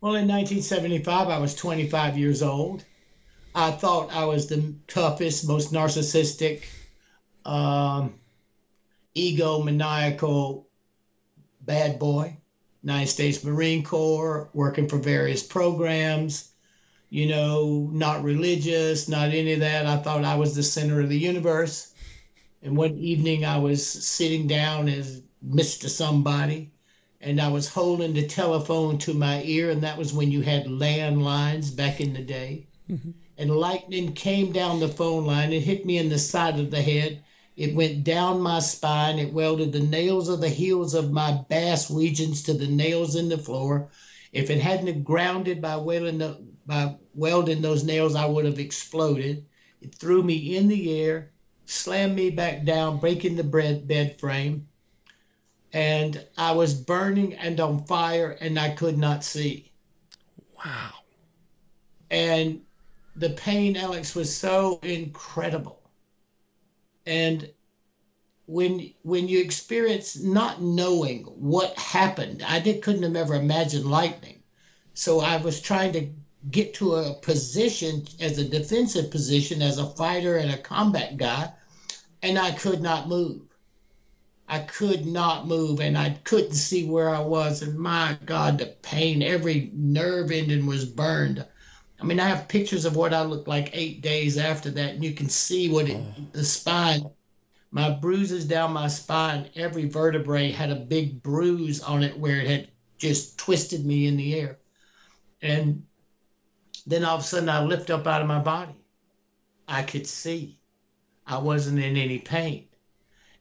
Well, in 1975, I was 25 years old. I thought I was the toughest, most narcissistic, um, egomaniacal bad boy. United States Marine Corps, working for various programs, you know, not religious, not any of that. I thought I was the center of the universe. And one evening I was sitting down as Mr. Somebody and I was holding the telephone to my ear, and that was when you had landlines back in the day. Mm-hmm. And lightning came down the phone line. It hit me in the side of the head. It went down my spine. It welded the nails of the heels of my bass regions to the nails in the floor. If it hadn't grounded by welding, the, by welding those nails, I would have exploded. It threw me in the air, slammed me back down, breaking the bed, bed frame and I was burning and on fire and I could not see. Wow. And the pain, Alex, was so incredible. And when when you experience not knowing what happened, I did couldn't have ever imagined lightning. So I was trying to get to a position as a defensive position as a fighter and a combat guy, and I could not move. I could not move and I couldn't see where I was. And my God, the pain, every nerve ending was burned. I mean, I have pictures of what I looked like eight days after that, and you can see what it, oh. the spine, my bruises down my spine, every vertebrae had a big bruise on it where it had just twisted me in the air. And then all of a sudden, I lift up out of my body. I could see. I wasn't in any pain.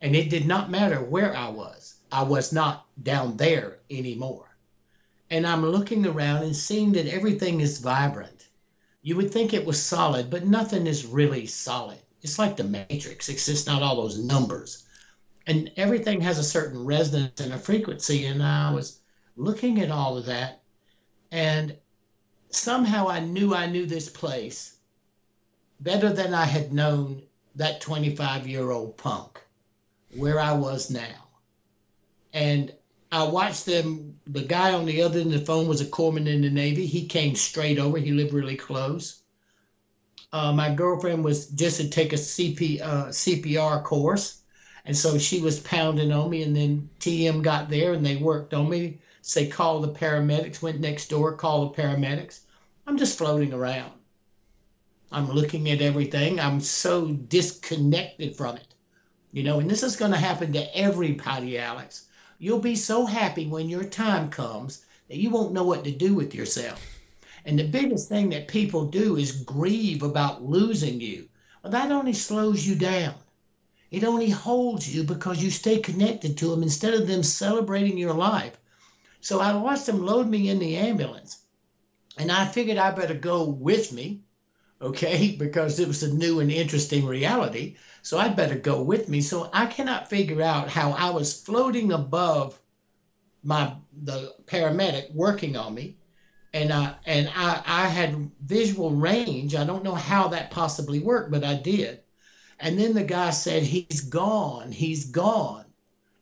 And it did not matter where I was, I was not down there anymore. And I'm looking around and seeing that everything is vibrant. You would think it was solid, but nothing is really solid. It's like the matrix, it's just not all those numbers. And everything has a certain resonance and a frequency. And I was looking at all of that, and somehow I knew I knew this place better than I had known that 25 year old punk where I was now. And I watched them. The guy on the other end of the phone was a corpsman in the Navy. He came straight over. He lived really close. Uh, my girlfriend was just to take a CP, uh, CPR course. And so she was pounding on me. And then TM got there and they worked on me. Say, call the paramedics, went next door, call the paramedics. I'm just floating around. I'm looking at everything. I'm so disconnected from it. You know, and this is going to happen to everybody, Alex. You'll be so happy when your time comes that you won't know what to do with yourself. And the biggest thing that people do is grieve about losing you. Well, that only slows you down. It only holds you because you stay connected to them instead of them celebrating your life. So I watched them load me in the ambulance, and I figured I better go with me, okay, because it was a new and interesting reality. So I'd better go with me. So I cannot figure out how I was floating above my the paramedic working on me, and I and I I had visual range. I don't know how that possibly worked, but I did. And then the guy said, "He's gone. He's gone."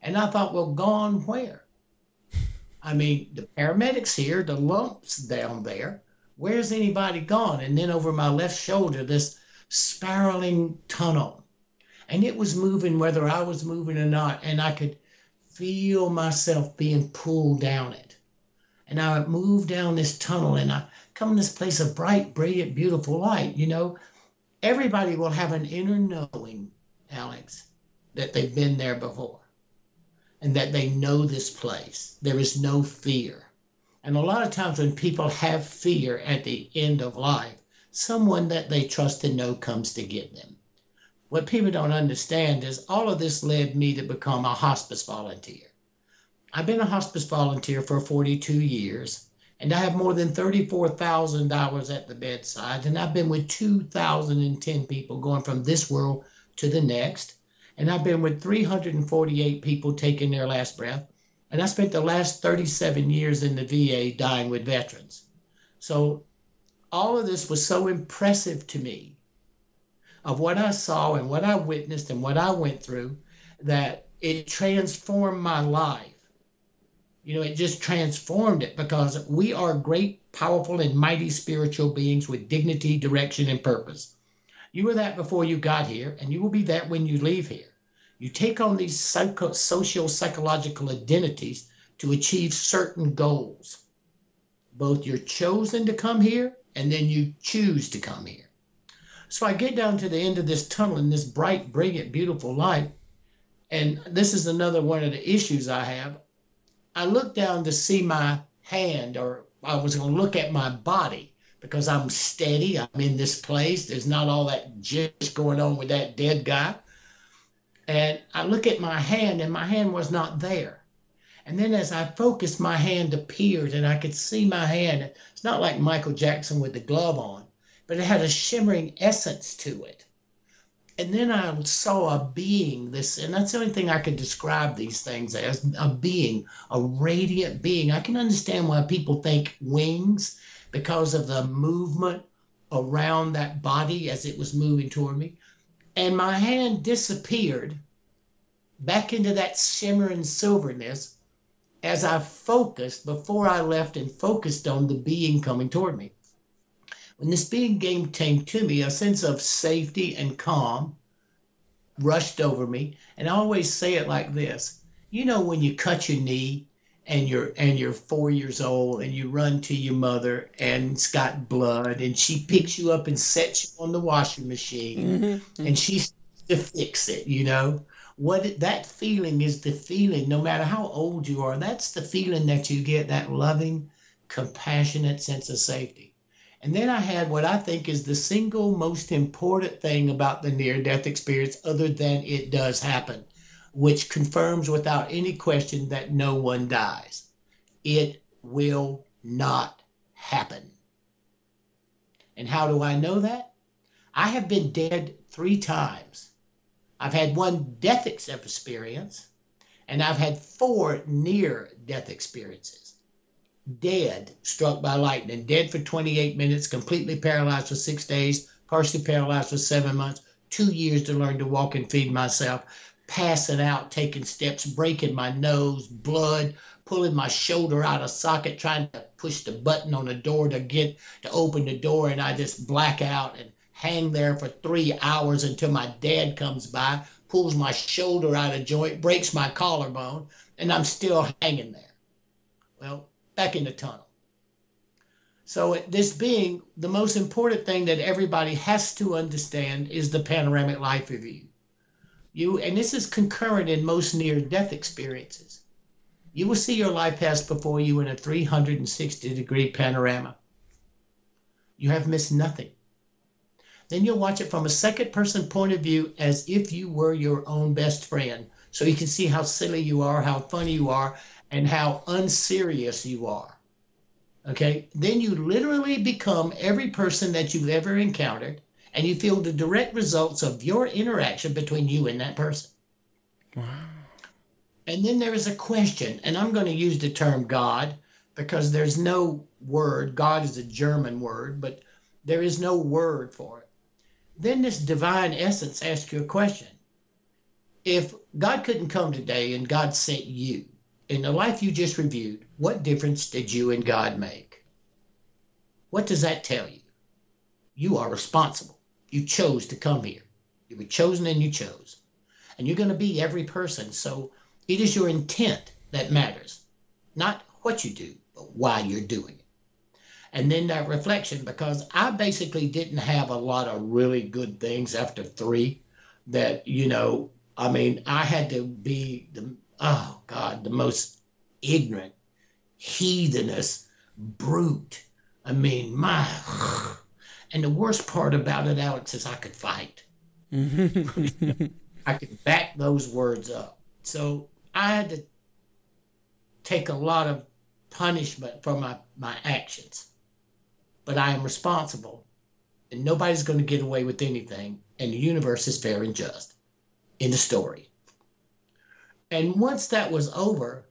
And I thought, "Well, gone where?" I mean, the paramedics here, the lumps down there. Where's anybody gone? And then over my left shoulder, this spiraling tunnel and it was moving whether I was moving or not, and I could feel myself being pulled down it. And I would move down this tunnel and I come in this place of bright, brilliant, beautiful light. You know, everybody will have an inner knowing, Alex, that they've been there before and that they know this place. There is no fear. And a lot of times when people have fear at the end of life, someone that they trust and know comes to get them what people don't understand is all of this led me to become a hospice volunteer. I've been a hospice volunteer for 42 years, and I have more than $34,000 at the bedside, and I've been with 2,010 people going from this world to the next, and I've been with 348 people taking their last breath, and I spent the last 37 years in the VA dying with veterans. So all of this was so impressive to me of what I saw and what I witnessed and what I went through that it transformed my life You know, it just transformed it because we are great, powerful, and mighty spiritual beings with dignity, direction, and purpose. You were that before you got here, and you will be that when you leave here. You take on these psycho- social psychological identities to achieve certain goals. Both you're chosen to come here and then you choose to come here. So I get down to the end of this tunnel in this bright, brilliant, beautiful light. And this is another one of the issues I have. I look down to see my hand, or I was going to look at my body because I'm steady. I'm in this place. There's not all that just going on with that dead guy. And I look at my hand, and my hand was not there. And then as I focused, my hand appeared, and I could see my hand. It's not like Michael Jackson with the glove on, but it had a shimmering essence to it. And then I saw a being, this, and that's the only thing I could describe these things as a being, a radiant being. I can understand why people think wings because of the movement around that body as it was moving toward me and my hand disappeared back into that shimmering silverness as I focused before I left and focused on the being coming toward me. When this being game came to me, a sense of safety and calm rushed over me. And I always say it like this you know, when you cut your knee and you're and you're four years old and you run to your mother and it's got blood and she picks you up and sets you on the washing machine mm-hmm. mm-hmm. and she's to fix it you know what that feeling is the feeling no matter how old you are that's the feeling that you get that loving compassionate sense of safety and then i had what i think is the single most important thing about the near death experience other than it does happen which confirms without any question that no one dies. It will not happen. And how do I know that? I have been dead three times. I've had one death experience, and I've had four near death experiences. Dead, struck by lightning, dead for 28 minutes, completely paralyzed for six days, partially paralyzed for seven months, two years to learn to walk and feed myself, passing out, taking steps, breaking my nose, blood, pulling my shoulder out of socket, trying to push the button on the door to get to open the door, and I just black out and hang there for three hours until my dad comes by, pulls my shoulder out of joint, breaks my collarbone, and I'm still hanging there. Well, back in the tunnel. So, this being the most important thing that everybody has to understand is the panoramic life review you. And this is concurrent in most near death experiences. You will see your life pass before you in a 360 degree panorama. You have missed nothing. Then you'll watch it from a second person point of view as if you were your own best friend. So you can see how silly you are how funny you are and how unserious you are okay then you literally become every person that you've ever encountered and you feel the direct results of your interaction between you and that person. Wow. And then there is a question, and I'm going to use the term God because there's no word. God is a German word, but there is no word for it. Then this divine essence asks you a question. If God couldn't come today and God sent you in the life you just reviewed, what difference did you and God make? What does that tell you? You are responsible. You chose to come here. You were chosen and you chose. And you're going to be every person. So it is your intent that matters, not what you do, but why you're doing it. And then that reflection, because I basically didn't have a lot of really good things after three that, you know, I mean, I had to be the, oh God, the most ignorant, heathenous brute. I mean, my and the worst part about it, Alex, is I could fight. I could back those words up. So I had to take a lot of punishment for my, my actions. But I am responsible. And nobody's going to get away with anything. And the universe is fair and just. In the story. And once that was over,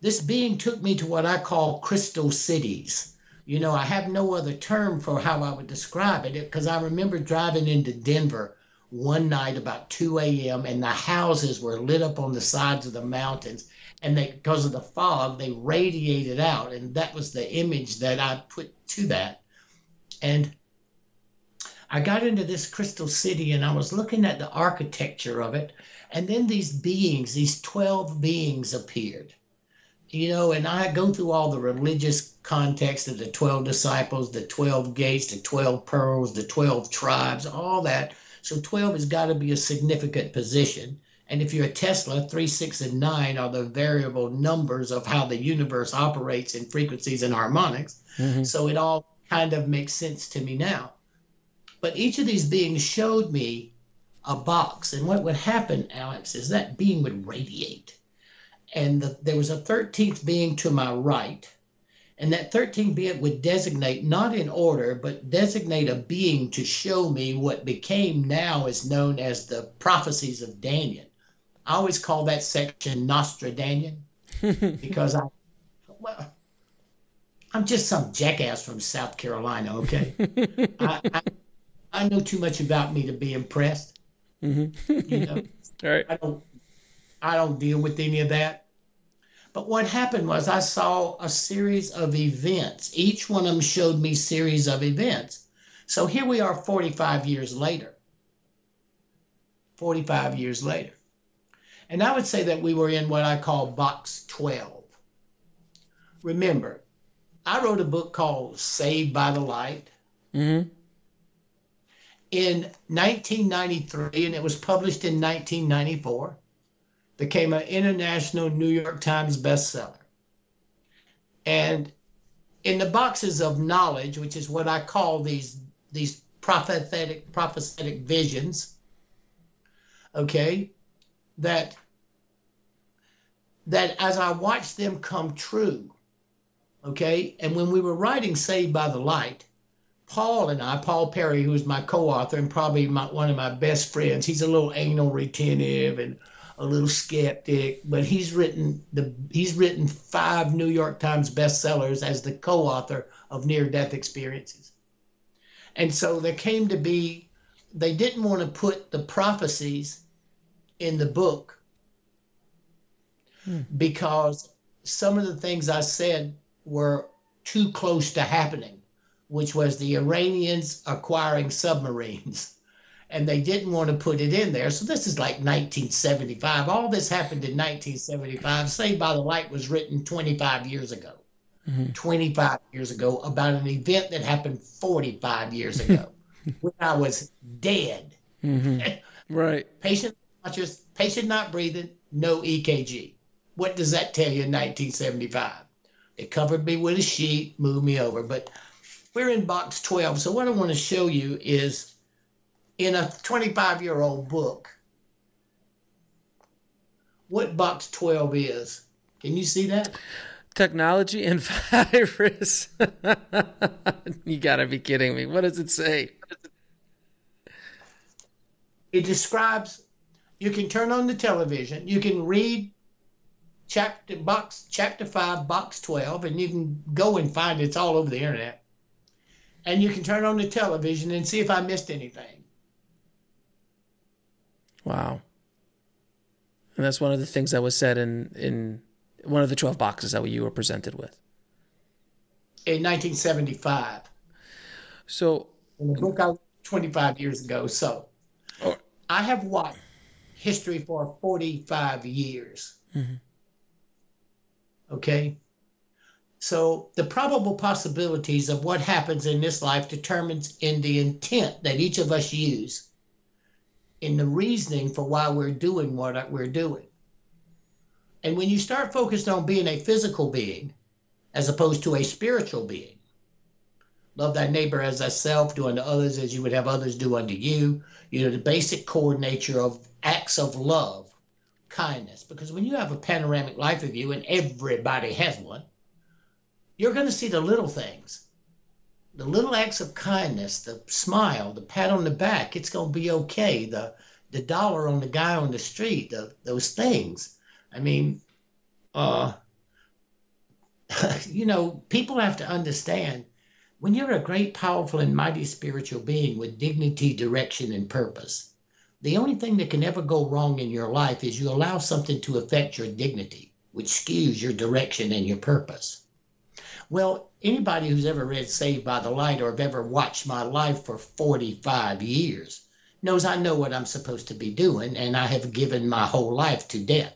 this being took me to what I call crystal cities. You know, I have no other term for how I would describe it because I remember driving into Denver one night about 2 a.m. and the houses were lit up on the sides of the mountains. And they because of the fog they radiated out. And that was the image that i put to that. And i got into this crystal city and i was looking at the architecture of it and then these beings these 12 beings appeared you know and i go through all the religious context of the 12 disciples the 12 gates the 12 pearls the 12 tribes all that so 12 has got to be a significant position and if you're a Tesla, three, six, and nine are the variable numbers of how the universe operates in frequencies and harmonics. Mm-hmm. So it all kind of makes sense to me now. But each of these beings showed me a box. And what would happen, Alex, is that being would radiate. And the, there was a 13th being to my right. And that 13th being would designate, not in order, but designate a being to show me what became now is known as the prophecies of Daniel. I always call that section Nostradamus because I, well, I'm just some jackass from South Carolina, okay? I, I, I, know too much about me to be impressed. Mm-hmm. You know, All right. I don't, I don't deal with any of that. But what happened was I saw a series of events. Each one of them showed me series of events. So here we are 45 years later. 45 years later. And I would say that we were in what I call box 12. Remember, I wrote a book called Saved by the Light mm-hmm. In 1993, and it was published in 1994. Became an international New York Times bestseller. And in the boxes of knowledge, which is what I call these these prophetic prophetic visions, okay, that that as I watched them come true, okay, and when we were writing Saved by the Light, Paul and I, Paul Perry, who is my co-author and probably my, one of my best friends, he's a little anal retentive and a little skeptic, but he's written the he's written five New York Times bestsellers as the co-author of near-death experiences. And so there came to be they didn't want to put the prophecies in the book hmm. because some of the things I said were too close to happening, which was the Iranians acquiring submarines. And they didn't want to put it in there. So this is like 1975. All this happened in 1975. Saved by the Light was written 25 years ago. Mm-hmm. 25 years ago about an event that happened 45 years ago when I was dead. Mm-hmm. Right. Patient conscious, patient not breathing, no EKG. What does that tell you in 1975? It covered me with a sheet, moved me over. But we're in box 12. So what I want to show you is in a 25 year old book, what box 12 is. Can you see that? Technology and virus. you gotta be kidding me. What does it say? It describes you can turn on the television, you can read chapter box chapter 5 box 12 and you can go and find it. it's all over the internet and you can turn on the television and see if i missed anything wow and that's one of the things that was said in in one of the 12 boxes that you were presented with in 1975 so in the book I 25 years ago so oh. i have watched history for 45 years. Mm-hmm. Okay? So the probable possibilities of what happens in this life determines in the intent that each of us use in the reasoning for why we're doing what we're doing. And when you start focused on being a physical being as opposed to a spiritual being, love thy neighbor as thyself, do unto others as you would have others do unto you, you know, the basic core nature of acts of love, kindness. Because when you have a panoramic life of you, and everybody has one, you're going to see the little things. The little acts of kindness, the smile, the pat on the back, it's going to be okay. The the dollar on the guy on the street, the, those things. I mean, uh, you know, people have to understand when you're a great, powerful, and mighty spiritual being with dignity, direction, and purpose, The only thing that can ever go wrong in your life is you allow something to affect your dignity, which skews your direction and your purpose. Well, anybody who's ever read Saved by the Light or have ever watched my life for 45 years knows I know what I'm supposed to be doing, and I have given my whole life to death.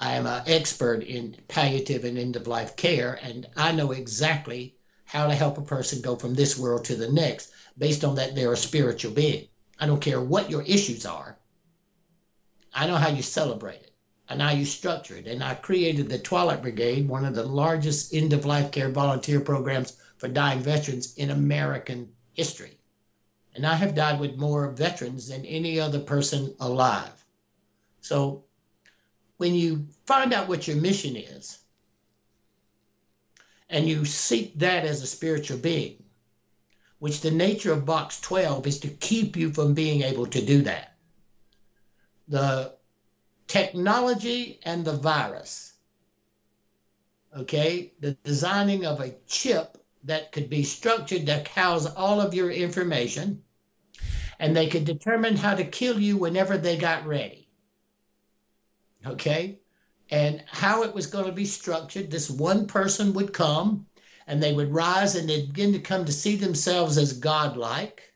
I am an expert in palliative and end of life care, and I know exactly how to help a person go from this world to the next based on that they're a spiritual being. I don't care what your issues are. I know how you celebrate it and how you structure it. And I created the Twilight Brigade, one of the largest end of life care volunteer programs for dying veterans in American history. And I have died with more veterans than any other person alive. So when you find out what your mission is and you seek that as a spiritual being, which the nature of box 12 is to keep you from being able to do that. The technology and the virus, okay, the designing of a chip that could be structured to house all of your information, and they could determine how to kill you whenever they got ready. Okay? And how it was going to be structured. This one person would come and they would rise and they'd begin to come to see themselves as godlike,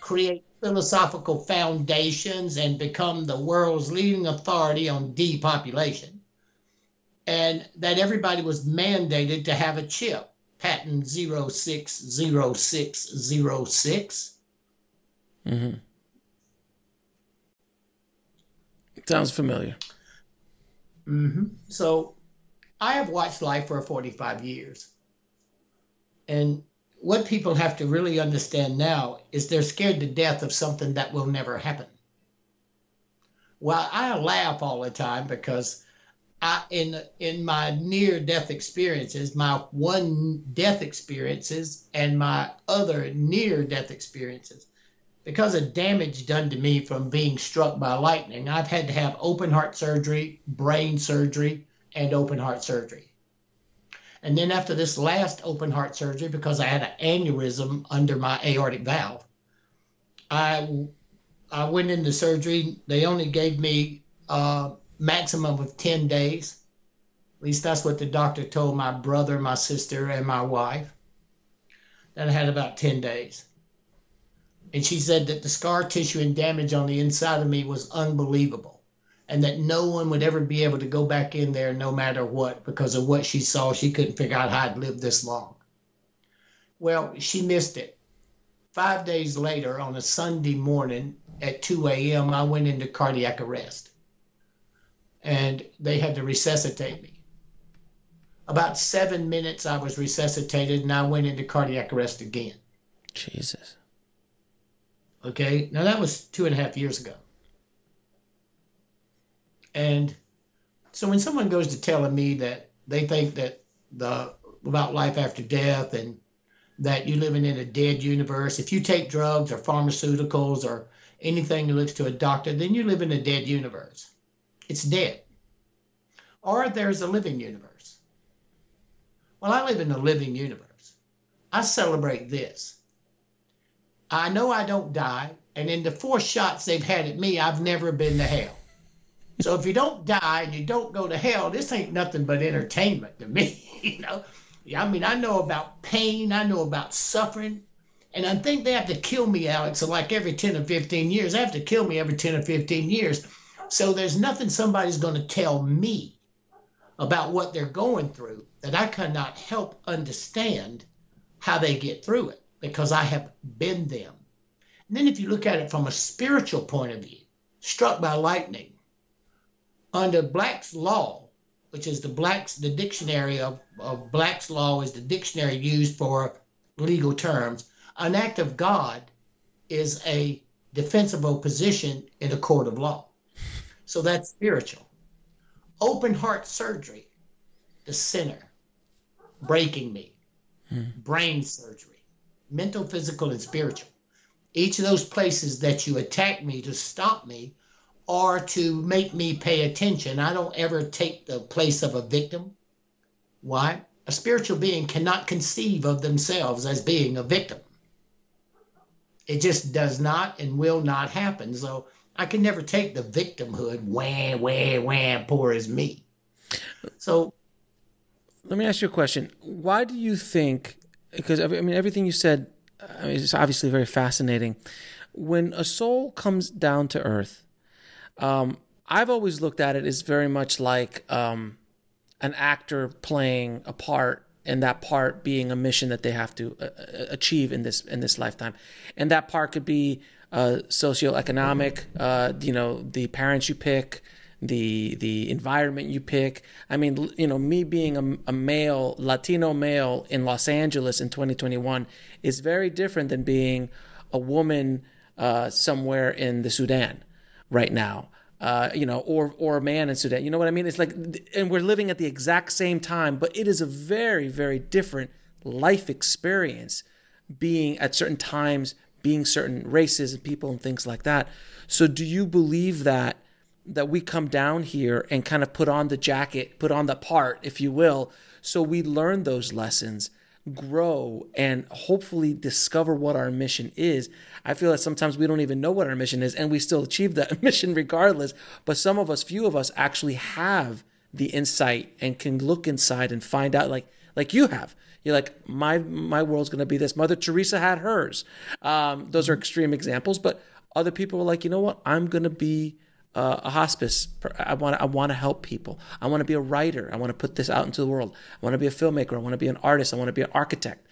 create philosophical foundations, and become the world's leading authority on depopulation. And that everybody was mandated to have a chip patent 060606. Mm-hmm. Sounds familiar. Mm-hmm. So I have watched life for 45 years. And what people have to really understand now is they're scared to death of something that will never happen. Well, I laugh all the time because I in in my near death experiences, my one death experiences and my other near death experiences, because of damage done to me from being struck by lightning, I've had to have open heart surgery, brain surgery, and open heart surgery. And then after this last open heart surgery, because I had an aneurysm under my aortic valve, I I went into surgery. They only gave me uh, maximum of 10 days. At least that's what the doctor told my brother, my sister, and my wife. That I had about 10 days. And she said that the scar tissue and damage on the inside of me was unbelievable. And that no one would ever be able to go back in there no matter what because of what she saw. She couldn't figure out how I'd lived this long. Well, she missed it. Five days later, on a Sunday morning at 2 a.m., I went into cardiac arrest and they had to resuscitate me. About seven minutes, I was resuscitated, and I went into cardiac arrest again. Jesus. Okay, now that was two and a half years ago. And so when someone goes to telling me that they think that the about life after death and that you're living in a dead universe, if you take drugs or pharmaceuticals or anything that looks to a doctor, then you live in a dead universe it's dead. Or there's a living universe. Well, I live in a living universe. I celebrate this. I know I don't die, and in the four shots they've had at me, I've never been to hell. So if you don't die and you don't go to hell, this ain't nothing but entertainment to me, you know. I mean, I know about pain, I know about suffering, and I think they have to kill me, Alex, like every 10 or 15 years. They have to kill me every 10 or 15 years so there's nothing somebody's going to tell me about what they're going through that I cannot help understand how they get through it because I have been them. And then if you look at it from a spiritual point of view, struck by lightning, under Black's law, which is the Black's the dictionary of, of Black's law is the dictionary used for legal terms. An act of God is a defensible position in a court of law. So that's spiritual. Open heart surgery, the center, breaking me, hmm. brain surgery, mental, physical, and spiritual. Each of those places that you attack me to stop me or to make me pay attention. I don't ever take the place of a victim. Why? A spiritual being cannot conceive of themselves as being a victim. It just does not and will not happen. So I can never take the victimhood, wah, wah, wah, poor as me. So let me ask you a question. Why do you think, because I mean, everything you said I mean, is obviously very fascinating. When a soul comes down to earth, um, I've always looked at it as very much like um, an actor playing a part and that part being a mission that they have to uh, uh, achieve in this in this lifetime. And that part could be uh, socioeconomic uh, you know the parents you pick the the environment you pick. I mean you know me being a, a male latino male in los angeles in 2021 is very different than being a woman uh, somewhere in the sudan right now uh, you know, or or a man in Sudan. You know what I mean? It's like, and we're living at the exact same time, but it is a very very different life experience being at certain times, being certain races and people and things like that. So, do you believe that that we come down here and kind of put on the jacket, put on the part, if you will, so we learn those lessons? Grow and hopefully discover what our mission is. I feel that sometimes we don't even know what our mission is and we still achieve that mission regardless. But some of us, few of us actually have the insight and can look inside and find out like like you have. You're like, my my world's gonna be this. Mother Teresa had hers. Um, those are extreme examples, but other people are like, you know what? I'm gonna be uh, a hospice. I want I want to help people. I want to be a writer. I want to put this out into the world. I want to be a filmmaker. I want to be an artist. I want to be an architect.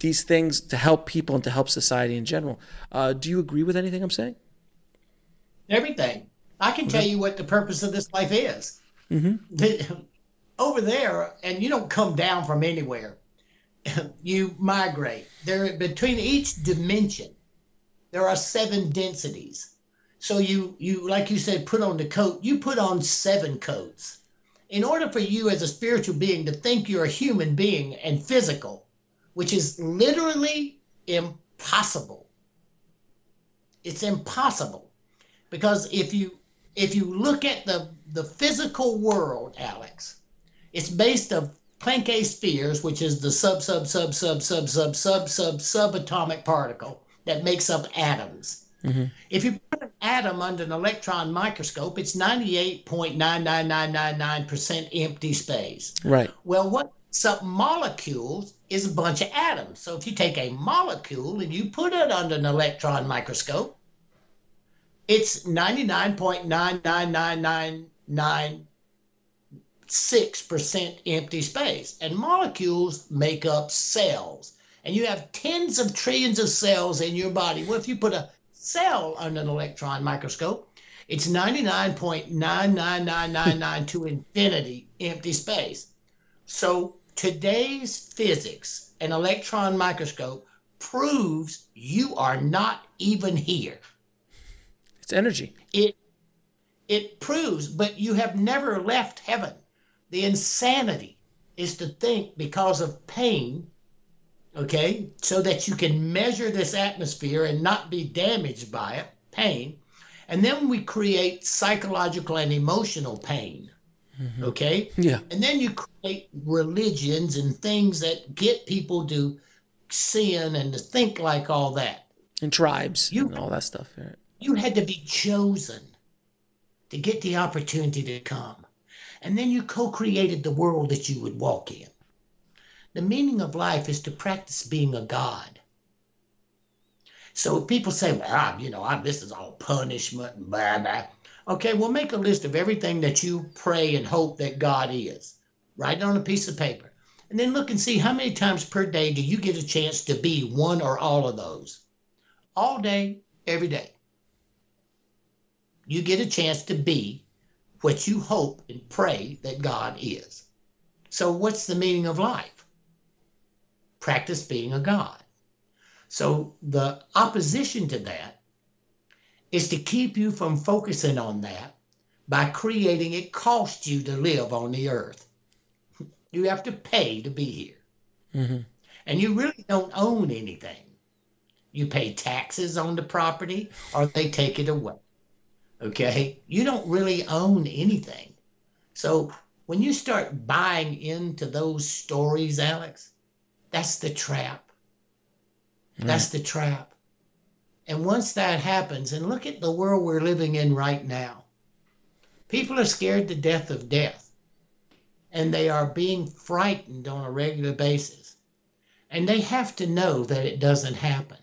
These things to help people and to help society in general. Uh, do you agree with anything I'm saying? Everything. I can tell you what the purpose of this life is. Mm-hmm. over there, and you don't come down from anywhere. you migrate. There between each dimension, there are seven densities so you you like you said, put on the coat. You put on seven coats. In order for you as a spiritual being to think you're a human being and physical, which is literally impossible. It's impossible. Because if you if you look at the the physical world, Alex, it's based of Planck spheres, which is the sub sub sub sub sub sub sub sub subatomic particle that makes up atoms. Mm-hmm. If you atom under an electron microscope, it's 98.99999% empty space. Right. Well, what some molecules is a bunch of atoms. So if you take a molecule and you put it under an electron microscope, it's 99.99996% empty space. And molecules make up cells. And you have tens of trillions of cells in your body. Well, if you put a cell under an electron microscope, it's 99.99999 to infinity empty space. So today's physics, an electron microscope, proves you are not even here. It's energy. It it proves, but you have never left heaven. The insanity is to think because of pain okay, so that you can measure this atmosphere and not be damaged by it, pain. And then we create psychological and emotional pain, mm-hmm. okay? Yeah. And then you create religions and things that get people to sin and to think like all that. And tribes you, and all that stuff. Right? You had to be chosen to get the opportunity to come. And then you co created the world that you would walk in. The meaning of life is to practice being a God. So people say, well, I'm, you know, I'm, this is all punishment and blah, blah. Okay, well, make a list of everything that you pray and hope that God is. Write it on a piece of paper. And then look and see how many times per day do you get a chance to be one or all of those? All day, every day. You get a chance to be what you hope and pray that God is. So, what's the meaning of life? Practice being a God. So the opposition to that is to keep you from focusing on that by creating it costs you to live on the earth. You have to pay to be here. Mm-hmm. And you really don't own anything. You pay taxes on the property or they take it away. Okay? You don't really own anything. So when you start buying into those stories, Alex, that's the trap. That's the trap. And once that happens, and look at the world we're living in right now, people are scared to death of death, and they are being frightened on a regular basis. And they have to know that it doesn't happen.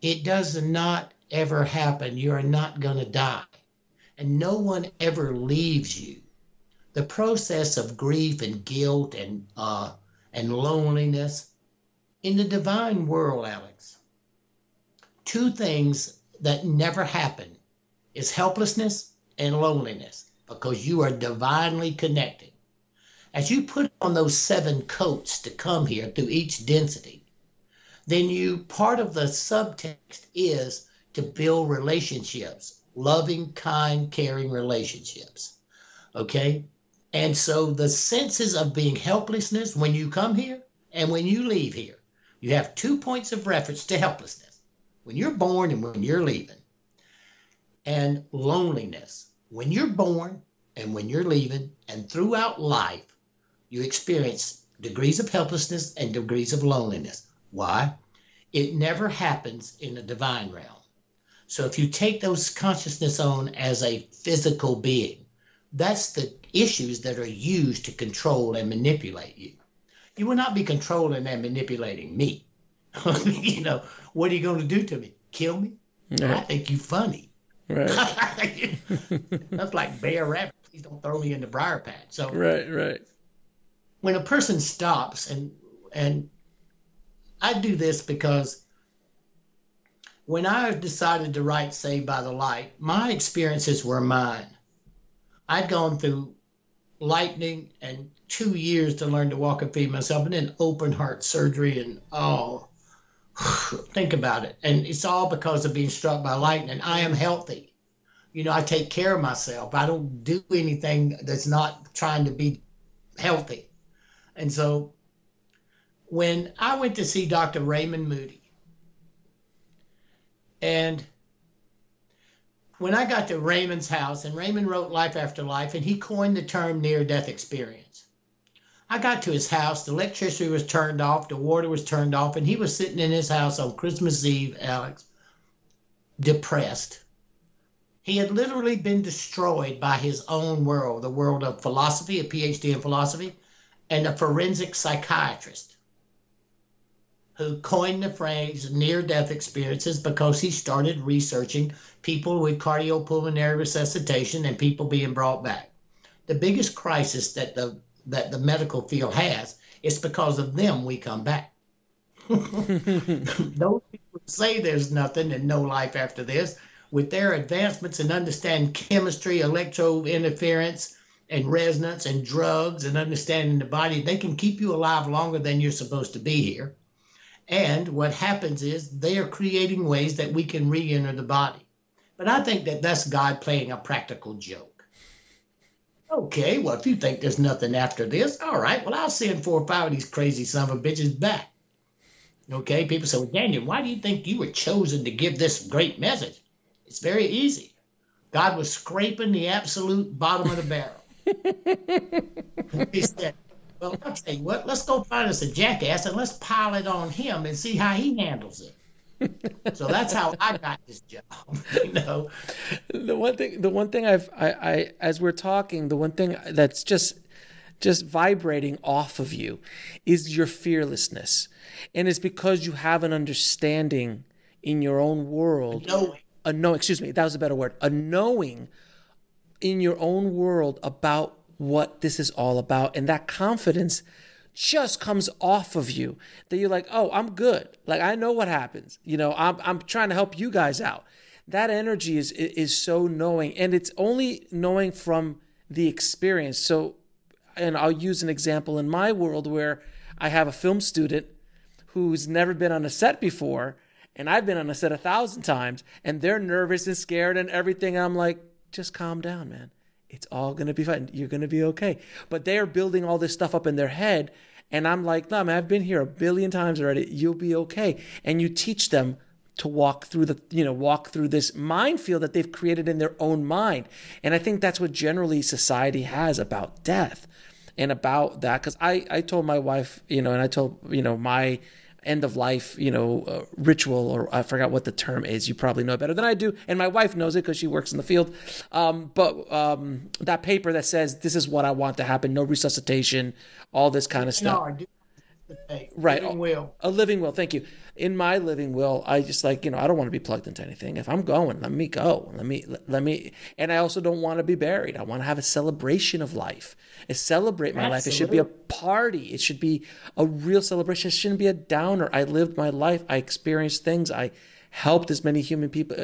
It does not ever happen. You are not going to die. And no one ever leaves you. The process of grief and guilt and, uh, and loneliness in the divine world, Alex, two things that never happen is helplessness and loneliness because you are divinely connected. As you put on those seven coats to come here through each density, then you part of the subtext is to build relationships, loving, kind, caring relationships. Okay? And so the senses of being helplessness when you come here and when you leave here, you have two points of reference to helplessness when you're born and when you're leaving, and loneliness when you're born and when you're leaving, and throughout life, you experience degrees of helplessness and degrees of loneliness. Why? It never happens in the divine realm. So if you take those consciousness on as a physical being, that's the issues that are used to control and manipulate you. You will not be controlling and manipulating me. you know, what are you going to do to me? Kill me? I think you funny. Right. That's like Br'er Rabbit. Please don't throw me in the briar patch. So right, right. When a person stops and and I do this because when I decided to write Saved by the Light, my experiences were mine. I'd gone through lightning and two years to learn to walk and feed myself, and then open heart surgery and oh, think about it. And it's all because of being struck by lightning. I am healthy. You know, I take care of myself. I don't do anything that's not trying to be healthy. And so when I went to see Dr. Raymond Moody, and when I got to Raymond's house, and Raymond wrote Life After Life, and he coined the term near death experience. I got to his house, the electricity was turned off, the water was turned off, and he was sitting in his house on Christmas Eve, Alex, depressed. He had literally been destroyed by his own world, the world of philosophy, a PhD in philosophy, and a forensic psychiatrist who coined the phrase near death experiences because he started researching people with cardiopulmonary resuscitation and people being brought back. The biggest crisis that the that the medical field has, it's because of them we come back. Those people say there's nothing and no life after this, with their advancements in understanding chemistry, electro interference, and resonance and drugs and understanding the body, they can keep you alive longer than you're supposed to be here. And what happens is they are creating ways that we can re enter the body. But I think that that's God playing a practical joke. Okay, well, if you think there's nothing after this, all right, well, I'll send four or five of these crazy son of a bitches back. Okay, people say, well, Dannion, why do you think you were chosen to give this great message? It's very easy. God was scraping the absolute bottom of the barrel. he said, well, I'll tell you what, let's go find us a jackass and let's pile it on him and see how he handles it so that's how I got this job. you know, the one thing, the one thing I've, I, I, as we're talking, the one thing that's just, just vibrating off of you, is your fearlessness, and it's because you have an understanding in your own world. Knowing. A no, excuse me, that was a better word. A knowing in your own world about what this is all about, and that confidence just comes off of you that you're like, oh, I'm good. Like I know what happens. You know, I'm I'm trying to help you guys out. That energy is is so knowing, and it's only knowing from the experience. So, and I'll use an example in my world where I have a film student who's never been on a set before, and I've been on a set a thousand times, and they're nervous and scared and everything. I'm like, just calm down, man it's all going to be fine. You're going to be okay. But they are building all this stuff up in their head. And I'm like, no, man, I've been here a billion times already. You'll be okay. And you teach them to walk through the, you know, walk through this minefield that they've created in their own mind. And I think that's what generally society has about death and about that. Cause I, I told my wife, you know, and I told, you know, my, end of life, you know, uh, ritual, or I forgot what the term is. You probably know better than I do, and my wife knows it because she works in the field. Um, but um, that paper that says this is what I want to happen, no resuscitation, all this kind of stuff. No, right, living will. A living will. Thank you. In my living will, I just like you know I don't want to be plugged into anything. If I'm going, let me go. Let me let me. And I also don't want to be buried. I want to have a celebration of life. I celebrate my Absolutely. life. It should be a party. It should be a real celebration. It shouldn't be a downer. I lived my life. I experienced things. I helped as many human people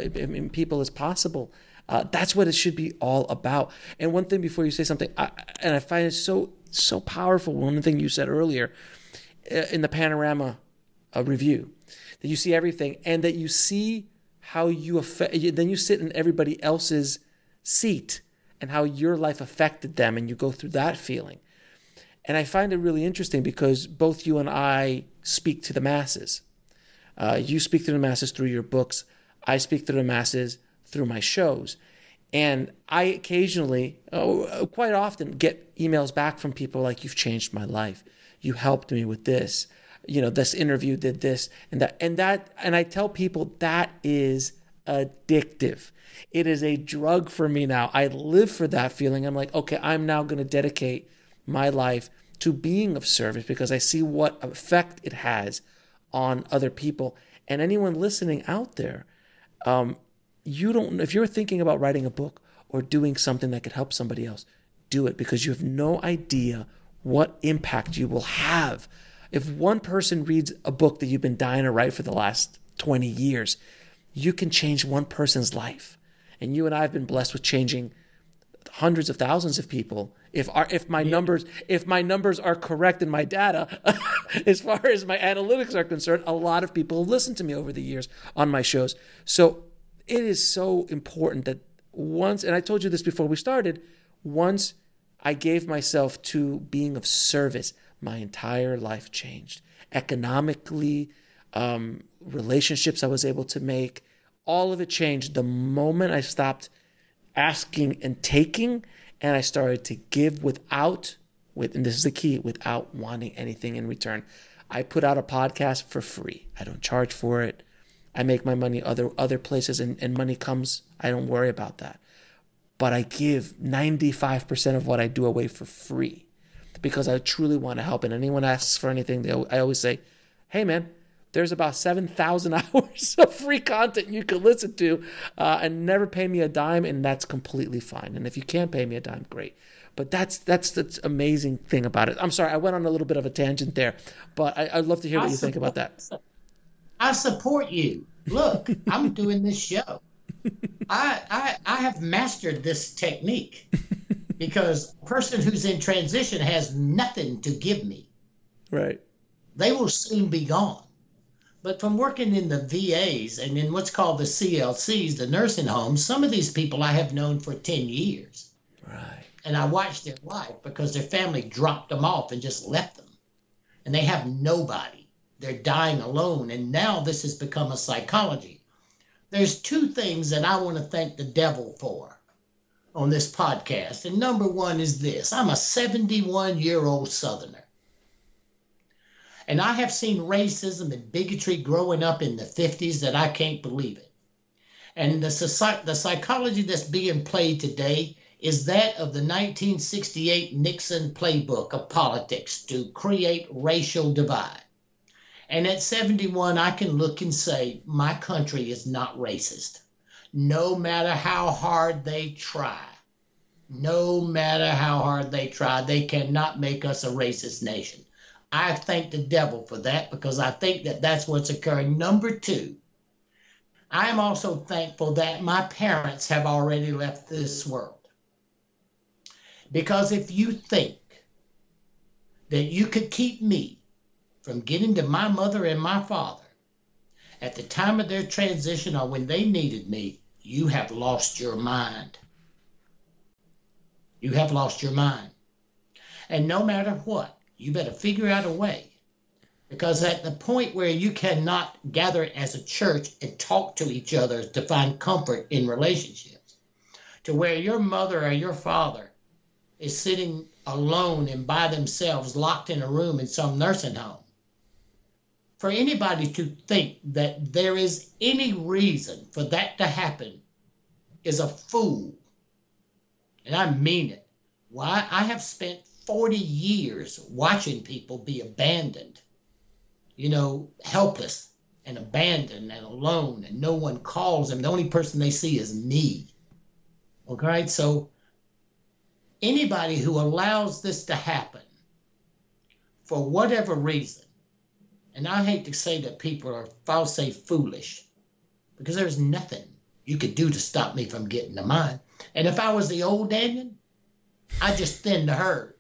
people as possible. Uh, that's what it should be all about. And one thing before you say something, I, and I find it so so powerful. One thing you said earlier in the panorama uh, review that you see everything and that you see how you affect. Then you sit in everybody else's seat and how your life affected them, and you go through that feeling. And I find it really interesting because both you and I speak to the masses. Uh, you speak to the masses through your books. I speak to the masses through my shows. And I occasionally, oh, quite often, get emails back from people like, You've changed my life. You helped me with this. You know, this interview did this and that. And that, and I tell people that is addictive. It is a drug for me now. I live for that feeling. I'm like, okay, I'm now going to dedicate my life to being of service because I see what effect it has on other people. And anyone listening out there, um, you don't, if you're thinking about writing a book or doing something that could help somebody else, do it because you have no idea what impact you will have. If one person reads a book that you've been dying to write for the last 20 years, you can change one person's life. And you and I have been blessed with changing hundreds of thousands of people. If our if my numbers if my numbers are correct in my data, as far as my analytics are concerned, a lot of people have listened to me over the years on my shows. So it is so important that once and I told you this before we started, once I gave myself to being of service, my entire life changed. Economically, um, relationships I was able to make, all of it changed the moment I stopped asking and taking and I started to give without with and this is the key without wanting anything in return. I put out a podcast for free. I don't charge for it. I make my money other other places and, and money comes. I don't worry about that. But I give 95% of what I do away for free because I truly want to help. And anyone asks for anything, they, I always say, hey man, there's about 7,000 hours of free content you can listen to uh, and never pay me a dime, and that's completely fine. And if you can't pay me a dime, great. But that's that's the amazing thing about it. I'm sorry, I went on a little bit of a tangent there, but I, would love to hear what I you support, think about that. I support you. Look, I'm doing this show. I, I I have mastered this technique because a person who's in transition has nothing to give me. Right. They will soon be gone. But from working in the VAs and in what's called the CLCs, the nursing homes, some of these people I have known for 10 years. Right. And I watched their life because their family dropped them off and just left them. And they have nobody. They're dying alone. And now this has become a psychology. There's two things that I want to thank the devil for on this podcast. And number one is this I'm a 71 year old Southerner. And I have seen racism and bigotry growing up in the 50s that I can't believe it. And the, society, the psychology that's being played today is that of the 1968 Nixon playbook of politics to create racial divide. And at 71, I can look and say, my country is not racist. No matter how hard they try, no matter how hard they try, they cannot make us a racist nation. I thank the devil for that because I think that that's what's occurring. Number two, I am also thankful that my parents have already left this world. Because if you think that you could keep me from getting to my mother and my father at the time of their transition or when they needed me, you have lost your mind. You have lost your mind. And no matter what, you better figure out a way. Because at the point where you cannot gather as a church and talk to each other to find comfort in relationships, to where your mother or your father is sitting alone and by themselves locked in a room in some nursing home, for anybody to think that there is any reason for that to happen is a fool. And I mean it. Why? I have spent 40 years watching people be abandoned, you know, helpless and abandoned and alone, and no one calls them. The only person they see is me. Okay, so anybody who allows this to happen for whatever reason, and I hate to say that people are, I'll say foolish, because there's nothing you could do to stop me from getting to mine. And if I was the old Dannion, I'd just thin the herd.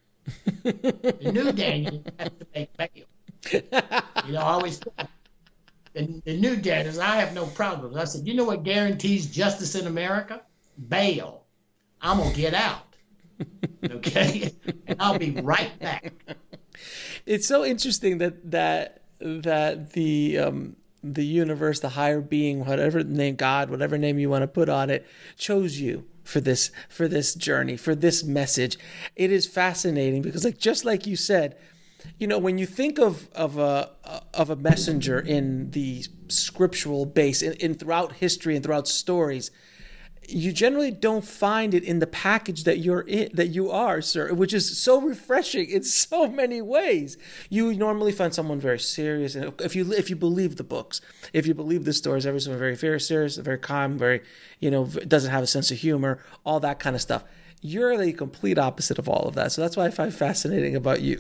the new Dannion has to make bail. You know, I always the, the new Dannion's, I have no problems. I said, you know what guarantees justice in America? Bail. I'm gonna get out. Okay, and I'll be right back. It's so interesting that that that the um, the universe, the higher being, whatever name God, whatever name you want to put on it, chose you for this for this journey, for this message. It is fascinating because like just like you said, you know, when you think of of a of a messenger in the scriptural base in, in throughout history and throughout stories, you generally don't find it in the package that you're in that you are sir which is so refreshing in so many ways. You normally find someone very serious and if you if you believe the books if you believe the stories every someone very very serious very calm very you know doesn't have a sense of humor all that kind of stuff. You're the complete opposite of all of that so that's why i find fascinating about you.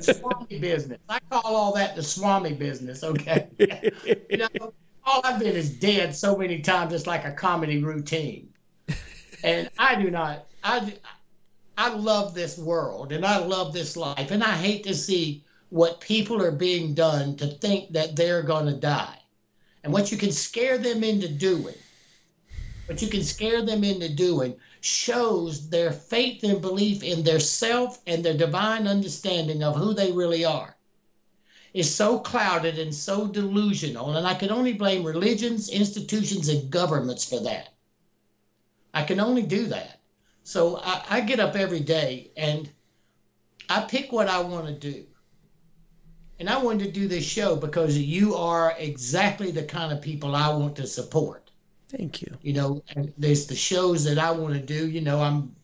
Swami business. I call all that the swami business okay? You know all I've been is dead so many times. It's like a comedy routine, and I do not. I I love this world and I love this life, and I hate to see what people are being done to think that they're going to die, and what you can scare them into doing. What you can scare them into doing shows their faith and belief in their self and their divine understanding of who they really are is so clouded and so delusional, and I can only blame religions, institutions, and governments for that. I can only do that. So I, I get up every day and I pick what I want to do. And I wanted to do this show because you are exactly the kind of people I want to support. Thank you. You know, and there's the shows that I want to do. You know, I'm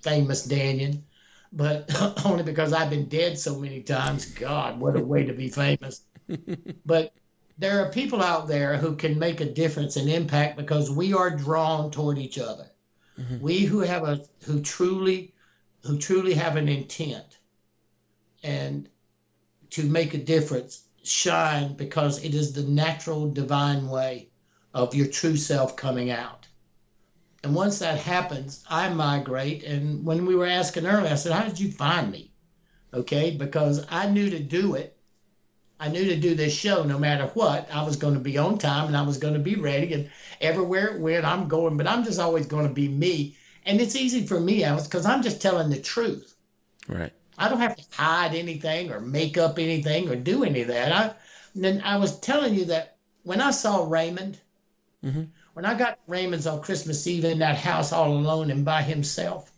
famous Dannion but only because I've been dead so many times. God, what a way to be famous. but there are people out there who can make a difference and impact because we are drawn toward each other. Mm-hmm. We who have a who truly who truly have an intent and to make a difference shine because it is the natural divine way of your true self coming out. And once that happens, I migrate. And when we were asking earlier, I said, How did you find me? Okay, because I knew to do it. I knew to do this show no matter what. I was going to be on time and I was going to be ready. And everywhere it went, I'm going, but I'm just always going to be me. And it's easy for me, Alex, because I'm just telling the truth. Right. I don't have to hide anything or make up anything or do any of that. I, then I was telling you that when I saw Raymond, mm-hmm. When I got Raymond's on Christmas Eve in that house all alone and by himself,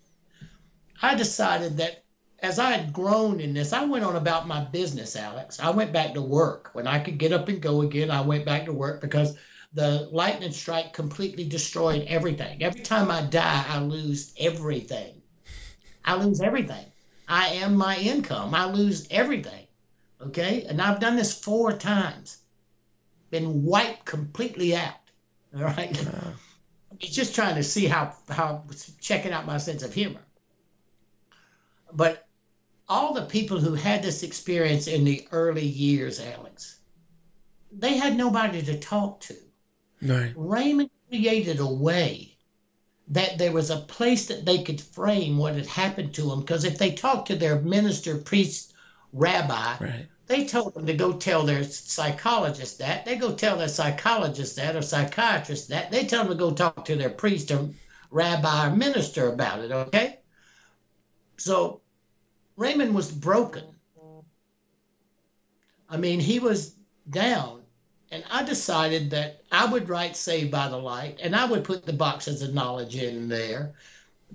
I decided that as I had grown in this, I went on about my business, Alex. I went back to work. When I could get up and go again, I went back to work because the lightning strike completely destroyed everything. Every time I die, I lose everything. I lose everything. I am my income. I lose everything. Okay? And I've done this four times. Been wiped completely out. All right. Uh, He's just trying to see how how checking out my sense of humor. But all the people who had this experience in the early years, Alex, they had nobody to talk to. Right. Raymond created a way that there was a place that they could frame what had happened to them. Because if they talked to their minister, priest, rabbi, right. They told them to go tell their psychologist that. They go tell their psychologist that or psychiatrist that. They tell them to go talk to their priest or rabbi or minister about it, okay? So Raymond was broken. I mean, he was down. And I decided that I would write Saved by the Light and I would put the boxes of knowledge in there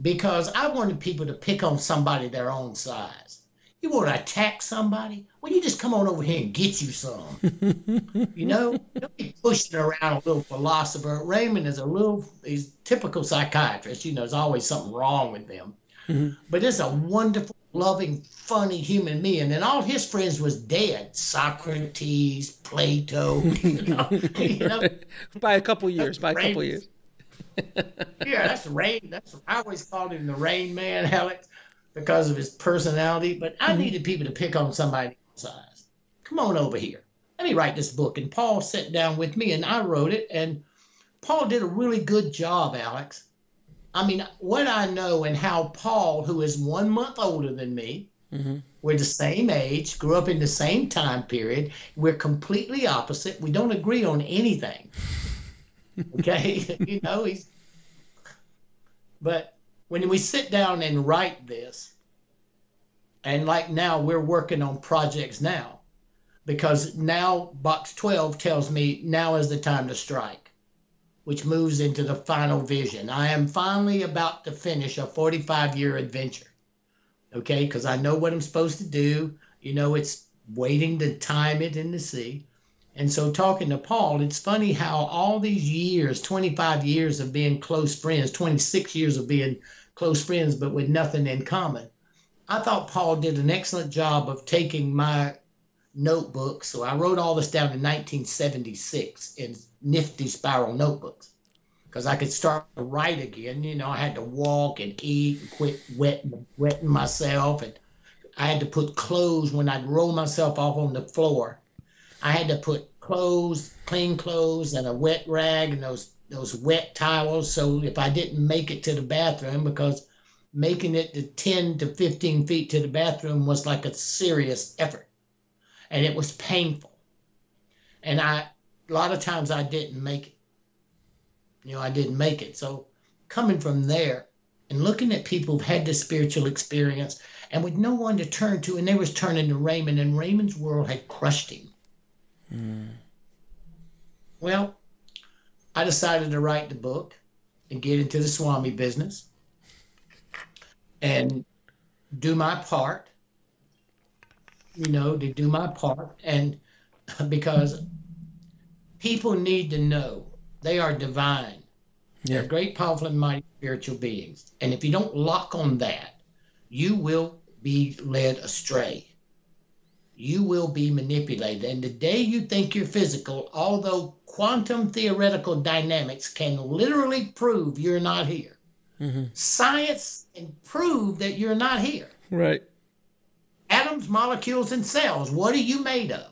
because I wanted people to pick on somebody their own size. You want to attack somebody? Well, you just come on over here and get you some. you know, don't be pushing around a little philosopher. Raymond is a little, he's typical psychiatrist. You know, there's always something wrong with them. Mm-hmm. But it's a wonderful, loving, funny human being. And all his friends was dead. Socrates, Plato, you know. you know by a couple years, by a couple years. yeah, that's Rain. That's I always called him the Rain Man, Alex, because of his personality. But I mm-hmm. needed people to pick on somebody size. Come on over here. Let me write this book. And Paul sat down with me and I wrote it. And Paul did a really good job, Alex. I mean, what I know and how Paul, who is one month older than me, mm-hmm. we're the same age, grew up in the same time period. We're completely opposite. We don't agree on anything. Okay. you know, he's, but when we sit down and write this, and like now, we're working on projects now because now box 12 tells me now is the time to strike, which moves into the final vision. I am finally about to finish a 45 year adventure. Okay, because I know what I'm supposed to do. You know, it's waiting to time it in the sea. And so, talking to Paul, it's funny how all these years 25 years of being close friends, 26 years of being close friends, but with nothing in common I thought Paul did an excellent job of taking my notebook. So I wrote all this down in 1976 in nifty spiral notebooks because I could start to write again. You know, I had to walk and eat and quit wetting, wetting myself. And I had to put clothes when I'd roll myself off on the floor. I had to put clothes, clean clothes, and a wet rag and those those wet towels. So if I didn't make it to the bathroom because making it to 10 to 15 feet to the bathroom was like a serious effort. And it was painful. And i a lot of times i didn't make it. You know i didn't make it. So coming from there and looking at people who've had this spiritual experience and with no one to turn to and they was turning to raymond and raymond's world had crushed him. Mm. well i decided to write the book and get into the swami business and do my part, you know, to do my part. And because people need to know they are divine. Yeah. They're great, powerful, and mighty spiritual beings. And if you don't lock on that, you will be led astray. You will be manipulated. And the day you think you're physical, although quantum theoretical dynamics can literally prove you're not here, mm-hmm. science and prove that you're not here. Right. Atoms, molecules, and cells. What are you made of?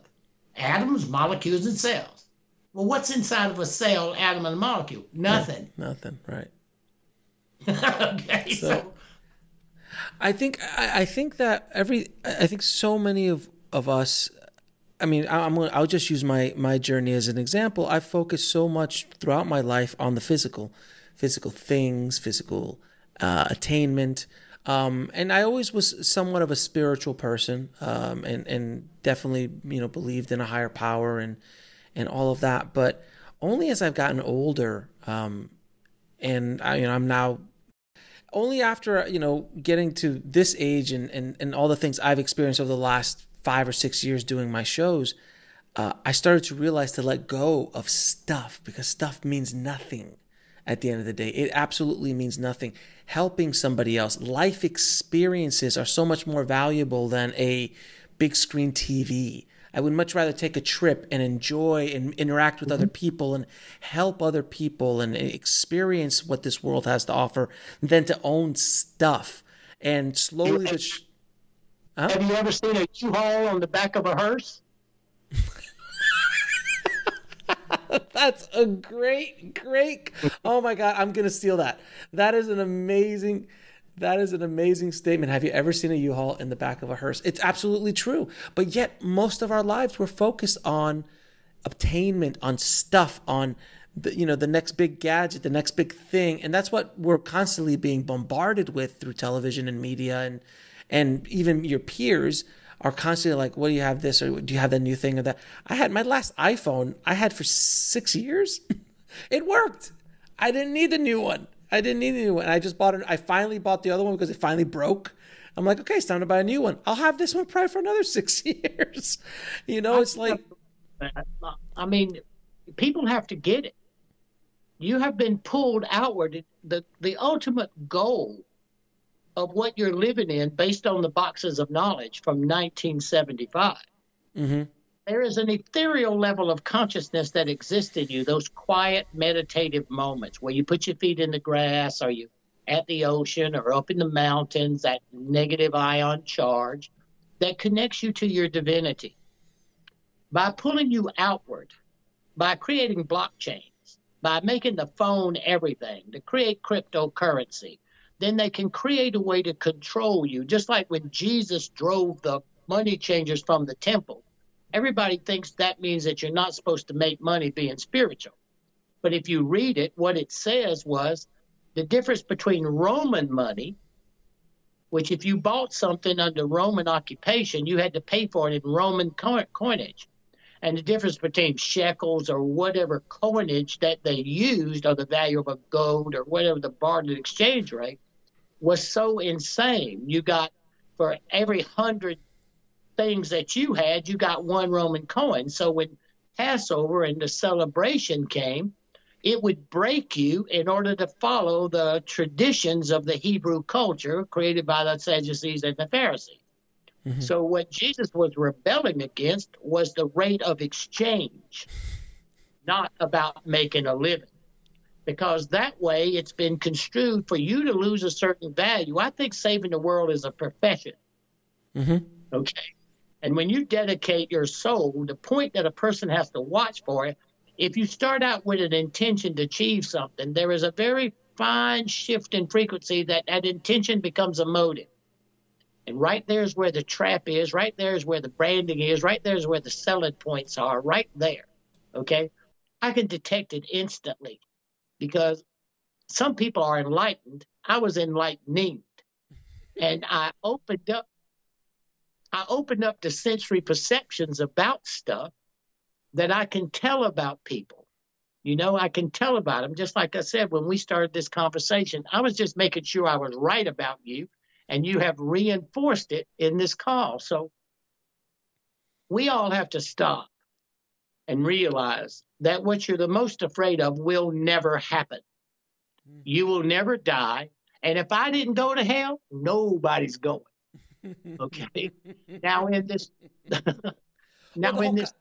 Atoms, molecules, and cells. Well, what's inside of a cell, atom, and molecule? Nothing. nothing. Right. okay. So, so, I think I, I think that every I think so many of of us I mean, I'm I'll just use my my journey as an example. I focused so much throughout my life on the physical, physical things, physical uh, attainment. Um, and I always was somewhat of a spiritual person, um, and and definitely you know believed in a higher power and and all of that. But only as I've gotten older, um, and I, you know I'm now only after you know getting to this age and and and all the things I've experienced over the last five or six years doing my shows, uh, I started to realize to let go of stuff because stuff means nothing at the end of the day. It absolutely means nothing. Helping somebody else, life experiences are so much more valuable than a big screen TV. I would much rather take a trip and enjoy and interact with mm-hmm. other people and help other people and experience what this world has to offer than to own stuff. And slowly, have, sh- huh? have you ever seen a U-Haul on the back of a hearse? That's a great, great. Oh my God, I'm gonna steal that. That is an amazing. That is an amazing statement. Have you ever seen a U-Haul in the back of a hearse? It's absolutely true. But yet, most of our lives we're focused on obtainment, on stuff, on the, you know the next big gadget, the next big thing, and that's what we're constantly being bombarded with through television and media, and and even your peers are constantly like, "What do you have this or do you have that new thing or that?" I had my last iPhone I had for six years. it worked. I didn't need a new one. I didn't need a new one. I just bought it. I finally bought the other one because it finally broke. I'm like, okay, it's time to buy a new one. I'll have this one probably for another six years. you know, it's like. I mean, people have to get it. You have been pulled outward. The, the ultimate goal of what you're living in, based on the boxes of knowledge from 1975, mm-hmm. there is an ethereal level of consciousness that exists in you, those quiet meditative moments where you put your feet in the grass or you at the ocean or up in the mountains, that negative ion charge that connects you to your divinity. By pulling you outward, by creating blockchains, by making the phone everything, to create cryptocurrency, then they can create a way to control you. Just like when Jesus drove the money changers from the temple, everybody thinks that means that you're not supposed to make money being spiritual. But if you read it, what it says was the difference between Roman money, which if you bought something under Roman occupation, you had to pay for it in Roman coinage. And the difference between shekels or whatever coinage that they used, or the value of a gold or whatever the bartered exchange rate, was so insane. You got for every hundred things that you had, you got one Roman coin. So when Passover and the celebration came, it would break you in order to follow the traditions of the Hebrew culture created by the Sadducees and the Pharisees. Mm-hmm. So, what Jesus was rebelling against was the rate of exchange, not about making a living. Because that way it's been construed for you to lose a certain value. I think saving the world is a profession. Mm-hmm. Okay. And when you dedicate your soul, the point that a person has to watch for it if you start out with an intention to achieve something, there is a very fine shift in frequency that that intention becomes a motive. And right there is where the trap is, right there is where the branding is, right there is where the selling points are, right there. Okay? I can detect it instantly because some people are enlightened. I was enlightening. And I opened up I opened up the sensory perceptions about stuff that I can tell about people. You know, I can tell about them. Just like I said, when we started this conversation, I was just making sure I was right about you, and you have reinforced it in this call. So we all have to stop and realize that what you're the most afraid of will never happen. Mm-hmm. You will never die. And if I didn't go to hell, nobody's going. Okay. now in this now well, in this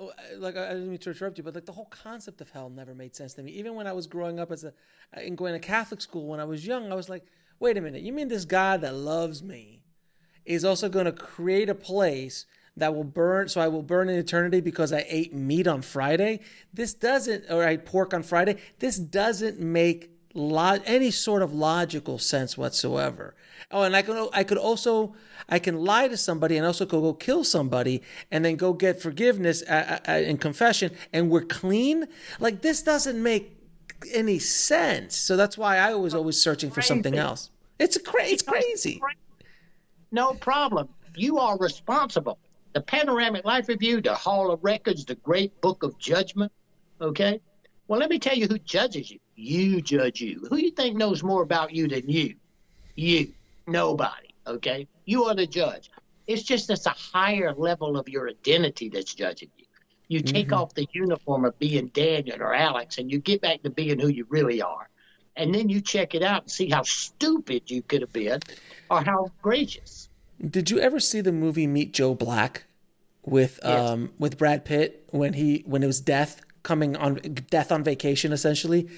Oh, like I didn't mean to interrupt you, but like the whole concept of hell never made sense to me. Even when I was growing up as a and going to Catholic school when I was young, I was like, wait a minute, you mean this God that loves me is also going to create a place that will burn, so I will burn in eternity because I ate meat on Friday? This doesn't, or I pork on Friday. This doesn't make lo- any sort of logical sense whatsoever. Oh, and I can I could also I can lie to somebody and also go, go kill somebody and then go get forgiveness uh, uh, uh, and confession and we're clean. Like this doesn't make any sense. So that's why I was always searching for something else. It's a cra- it's crazy. No problem. You are responsible. The Panoramic Life Review, the Hall of Records, the Great Book of Judgment. Okay. Well, let me tell you who judges you. You judge you. Who you think knows more about you than you? You. Nobody. Okay? You are the judge. It's just it's a higher level of your identity that's judging you. You take mm-hmm. off the uniform of being Dannion or Alex and you get back to being who you really are. And then you check it out and see how stupid you could have been or how gracious. Did you ever see the movie Meet Joe Black with yes. um with Brad Pitt when he when it was death coming on death on vacation essentially?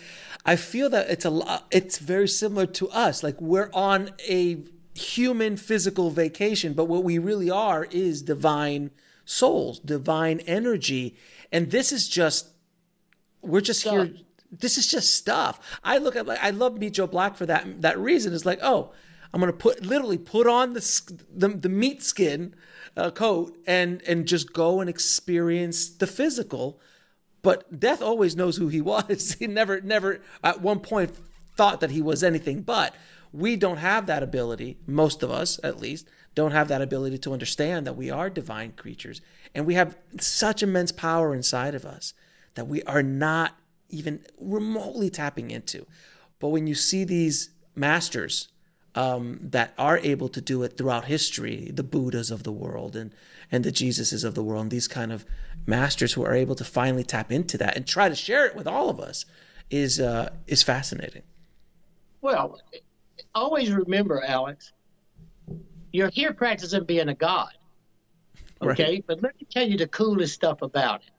I feel that it's a lot it's very similar to us. Like we're on a human physical vacation but what we really are is divine souls divine energy. And this is just we're just stuff. here this is just stuff. I look at like i love meet joe black for that that reason. It's like oh i'm gonna put literally put on the the, the meat skin uh, coat and and just go and experience the physical but death always knows who he was. He never, never at one point thought that he was anything but. We don't have that ability, most of us at least, don't have that ability to understand that we are divine creatures. And we have such immense power inside of us that we are not even remotely tapping into. But when you see these masters um, that are able to do it throughout history, the Buddhas of the world and and the Jesuses of the world, and these kind of masters who are able to finally tap into that and try to share it with all of us, is uh, is fascinating. Well, always remember, Alex, you're here practicing being a god. Okay, right. but let me tell you the coolest stuff about it.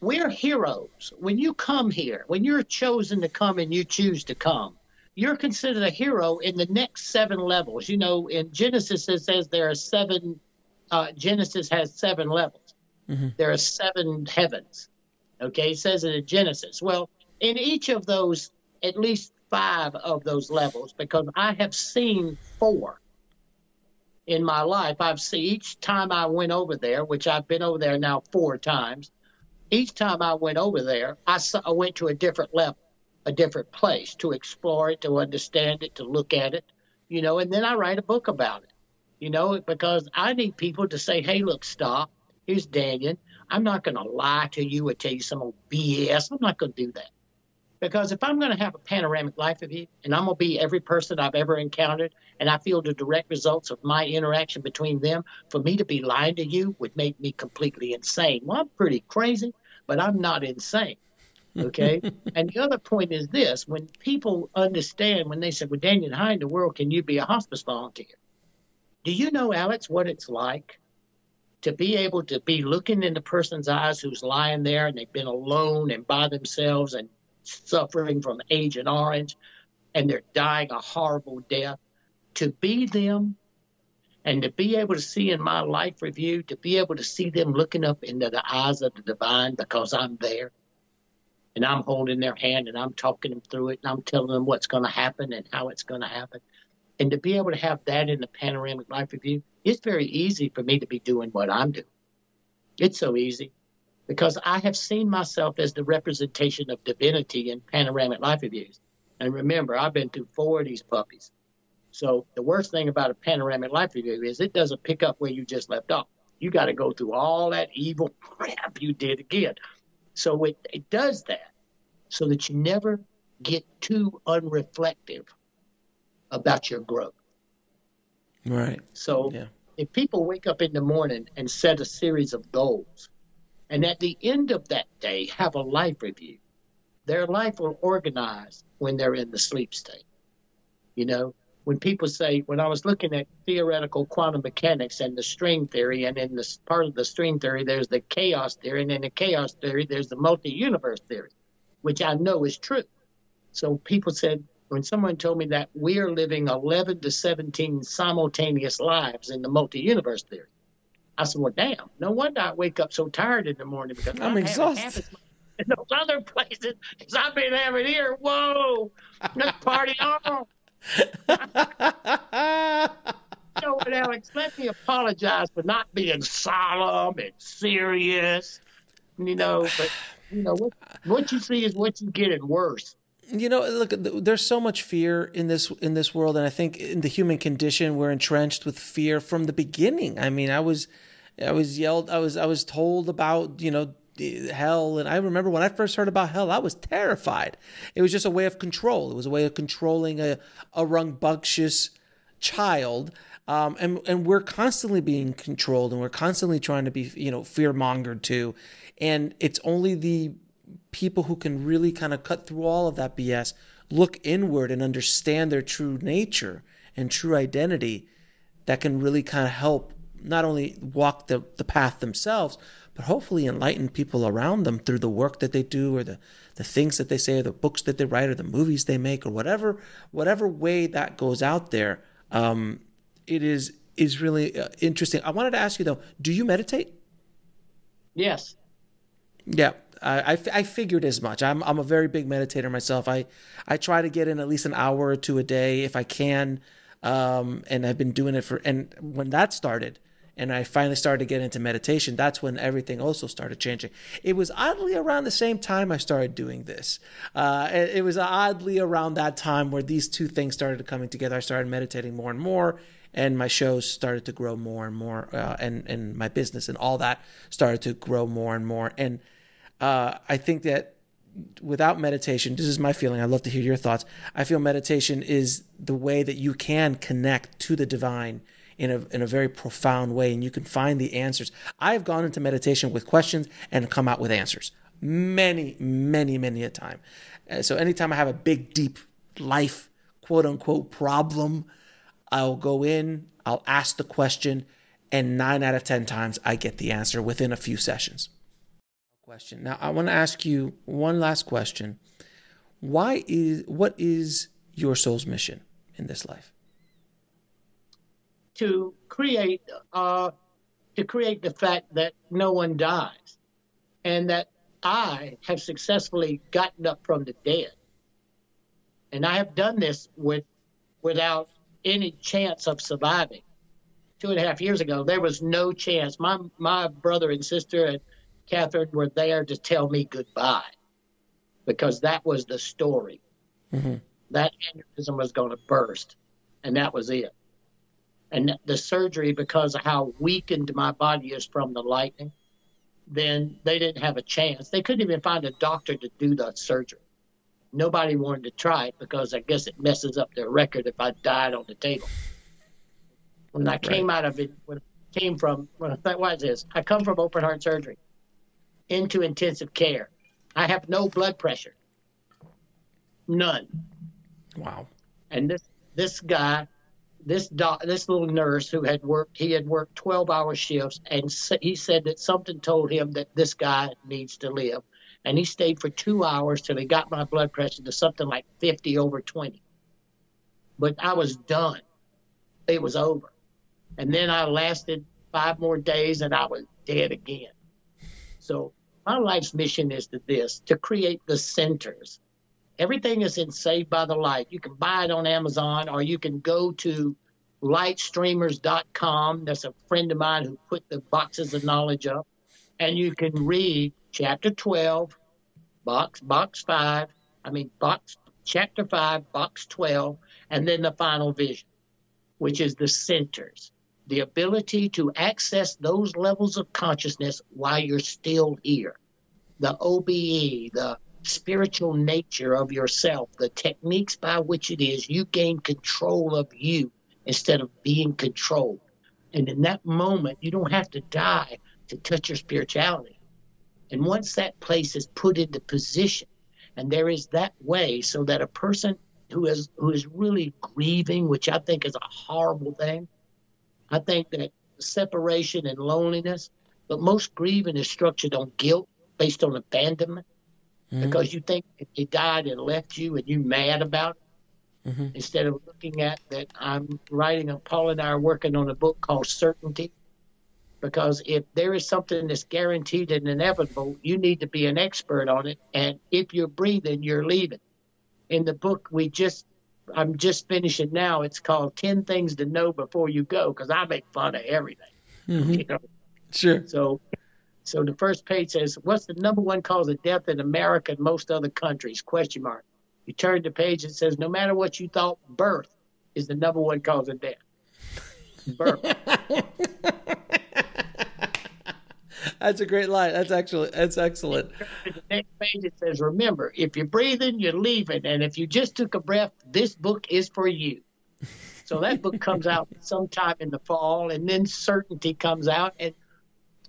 We're heroes. When you come here, when you're chosen to come and you choose to come, you're considered a hero in the next seven levels. You know, in Genesis it says there are seven. Uh, Genesis has seven levels. Mm-hmm. There are seven heavens. Okay, it says it in Genesis. Well, in each of those, at least five of those levels, because I have seen four in my life. I've seen each time I went over there, which I've been over there now four times. Each time I went over there, I, saw, I went to a different level a different place to explore it, to understand it, to look at it, you know, and then I write a book about it, you know, because I need people to say, hey, look, stop. Here's Dannion. I'm not going to lie to you or tell you some old BS. I'm not going to do that. Because if I'm going to have a panoramic life of you and I'm going to be every person I've ever encountered and I feel the direct results of my interaction between them, for me to be lying to you would make me completely insane. Well, I'm pretty crazy, but I'm not insane. Okay. and the other point is this when people understand, when they say, Well, Dannion, how in the world can you be a hospice volunteer? Do you know, Alex, what it's like to be able to be looking in the person's eyes who's lying there and they've been alone and by themselves and suffering from Agent Orange and they're dying a horrible death? To be them and to be able to see in my life review, to be able to see them looking up into the eyes of the divine because I'm there and I'm holding their hand and I'm talking them through it and I'm telling them what's going to happen and how it's going to happen. And to be able to have that in the panoramic life review, it's very easy for me to be doing what I'm doing. It's so easy because I have seen myself as the representation of divinity in panoramic life reviews. And remember, I've been through four of these puppies. So the worst thing about a panoramic life review is it doesn't pick up where you just left off. You got to go through all that evil crap you did again. So it, it does that so that you never get too unreflective about your growth. Right. So yeah. if people wake up in the morning and set a series of goals, and at the end of that day have a life review, their life will organize when they're in the sleep state. You know, when people say, when I was looking at theoretical quantum mechanics and the string theory, and in this part of the string theory, there's the chaos theory, and in the chaos theory, there's the multi universe theory, which I know is true. So people said, when someone told me that we're living 11 to 17 simultaneous lives in the multi universe theory, I said, well, damn, no wonder I wake up so tired in the morning because I'm exhausted. In those other places, because I've been having here, whoa, let's party on what, Alex? Let me apologize for not being solemn and serious. You know, but you know what? What you see is what you get, and worse. You know, look, there's so much fear in this in this world, and I think in the human condition, we're entrenched with fear from the beginning. I mean, I was, I was yelled, I was, I was told about, you know, hell. And i remember when i first heard about hell i was terrified. It was just a way of control. It was a way of controlling a, a rambunctious child. Um, and and we're constantly being controlled and we're constantly trying to be you know fear mongered too. And it's only the people who can really kind of cut through all of that bs look inward and understand their true nature and true identity that can really kind of help not only walk the, the path themselves but hopefully enlighten people around them through the work that they do or the, the things that they say or the books that they write or the movies they make or whatever whatever way that goes out there um, it is is really uh, interesting. I wanted to ask you though do you meditate? Yes. Yeah I, I, I figured as much. I'm, I'm a very big meditator myself. I, I try to get in at least an hour or two a day if i can um, and i've been doing it for and when that started and I finally started to get into meditation, that's when everything also started changing. It was oddly around the same time I started doing this. Uh, it, was oddly around that time where these two things started coming together. I started meditating more and more, and my shows started to grow more and more, uh, and and my business and all that started to grow more and more. And uh, I think that without meditation, this is my feeling. I'd love to hear your thoughts. I feel meditation is the way that you can connect to the divine in a, in a very profound way and you can find the answers. I've gone into meditation with questions and come out with answers many, many, many a time. Uh, so anytime I have a big, deep life, quote unquote, problem, I'll go in, I'll ask the question, and nine out of 10 times I get the answer within a few sessions. Question. Now, I want to ask you one last question. Why is, what is your soul's mission in this life? To create, uh, to create the fact that no one dies and that I have successfully gotten up from the dead. And I have done this with without any chance of surviving. Two and a half years ago, there was no chance. My my brother and sister and Catherine were there to tell me goodbye because that was the story. Mm-hmm. That aneurysm was going to burst, and that was it. And the surgery, because of how weakened my body is from the lightning, then they didn't have a chance. They couldn't even find a doctor to do the surgery. Nobody wanted to try it because I guess it messes up their record if I died on the table. When I came out of it, when I came from, when I thought, what is this? I come from open heart surgery into intensive care. I have no blood pressure, none. Wow. And this this guy this doc, this little nurse who had worked, he had worked 12 hour shifts, and he said that something told him that this guy needs to live. And he stayed for two hours till he got my blood pressure to something like 50 over 20. But I was done. It was over. And then I lasted five more days and I was dead again. So my life's mission is to this to create the centers Everything is in Saved by the Light. You can buy it on Amazon or you can go to lightstreamers.com. That's a friend of mine who put the boxes of knowledge up. And you can read chapter 12, box, box 5, I mean, box, chapter 5, box 12, and then the final vision, which is the centers. The ability to access those levels of consciousness while you're still here. The OBE, the spiritual nature of yourself, the techniques by which it is you gain control of you instead of being controlled. And in that moment, you don't have to die to touch your spirituality. And once that place is put into position, and there is that way, so that a person who is who is really grieving, which I think is a horrible thing, I think that separation and loneliness, but most grieving is structured on guilt based on abandonment mm-hmm. because you think he died and left you and you mad about it. Mm-hmm. Instead of looking at that, I'm writing, a, Paul and I are working on a book called Certainty. Because if there is something that's guaranteed and inevitable, you need to be an expert on it. And if you're breathing, you're leaving. In the book, we just, I'm just finishing now. It's called 10 Things to Know Before You Go, because I make fun of everything. Mm-hmm. You know? Sure. So so the first page says, "What's the number one cause of death in America and most other countries?" Question mark. You turn the page, it says, "No matter what you thought, birth is the number one cause of death." Birth. that's a great line. That's actually that's excellent. The next page it says, "Remember, if you're breathing, you're leaving, and if you just took a breath, this book is for you." So that book comes out sometime in the fall, and then Certainty comes out, and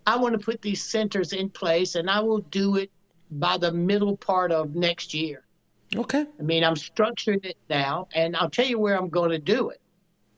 I want to put these centers in place, and I will do it by the middle part of next year. Okay. I mean, I'm structuring it now, and I'll tell you where I'm going to do it.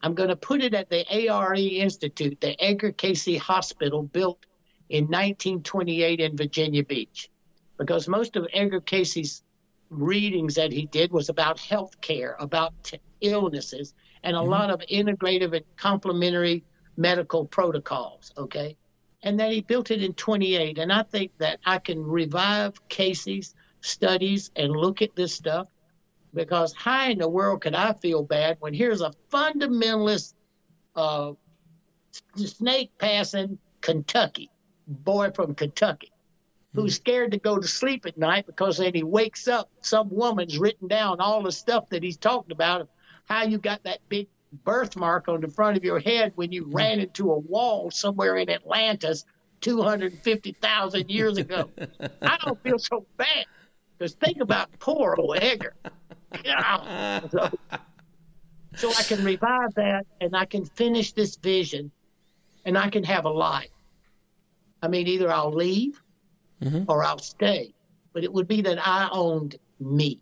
I'm going to put it at the ARE Institute, the Edgar Cayce Hospital, built in 1928 in Virginia Beach, because most of Edgar Cayce's readings that he did was about health care, about t- illnesses, and a mm-hmm. lot of integrative and complementary medical protocols. Okay and that he built it in 28. And I think that I can revive Cayce's studies and look at this stuff because how in the world could I feel bad when here's a fundamentalist uh, snake passing Kentucky boy from Kentucky who's hmm. scared to go to sleep at night because then he wakes up, some woman's written down all the stuff that he's talked about, how you got that big birthmark on the front of your head when you ran into a wall somewhere in Atlantis 250,000 years ago. I don't feel so bad. Because think about poor old Edgar. so, so I can revive that and I can finish this vision and I can have a life. I mean, either I'll leave mm-hmm. or I'll stay, but it would be that I owned me,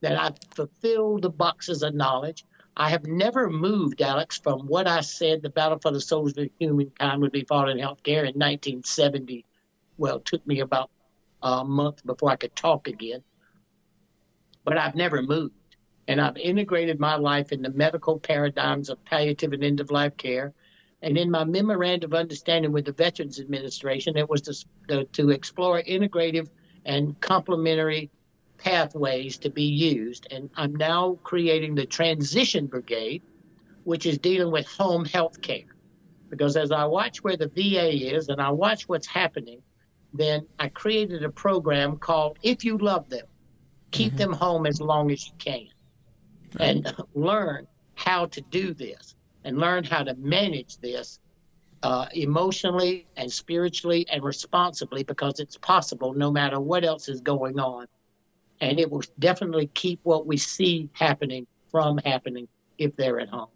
that I fulfilled the boxes of knowledge. I have never moved, Alex, from what I said the battle for the souls of humankind would be fought in healthcare in 1970. Well, it took me about a month before I could talk again. But I've never moved. And I've integrated my life in the medical paradigms of palliative and end of life care. And in my memorandum of understanding with the Veterans Administration, it was to, to explore integrative and complementary pathways to be used. And I'm now creating the Transition Brigade, which is dealing with home health care. Because as I watch where the VA is and I watch what's happening, then I created a program called If You Love Them, Keep mm-hmm. Them Home as Long as You Can, and learn how to do this and learn how to manage this uh, emotionally and spiritually and responsibly because it's possible no matter what else is going on. And it will definitely keep what we see happening from happening if they're at home.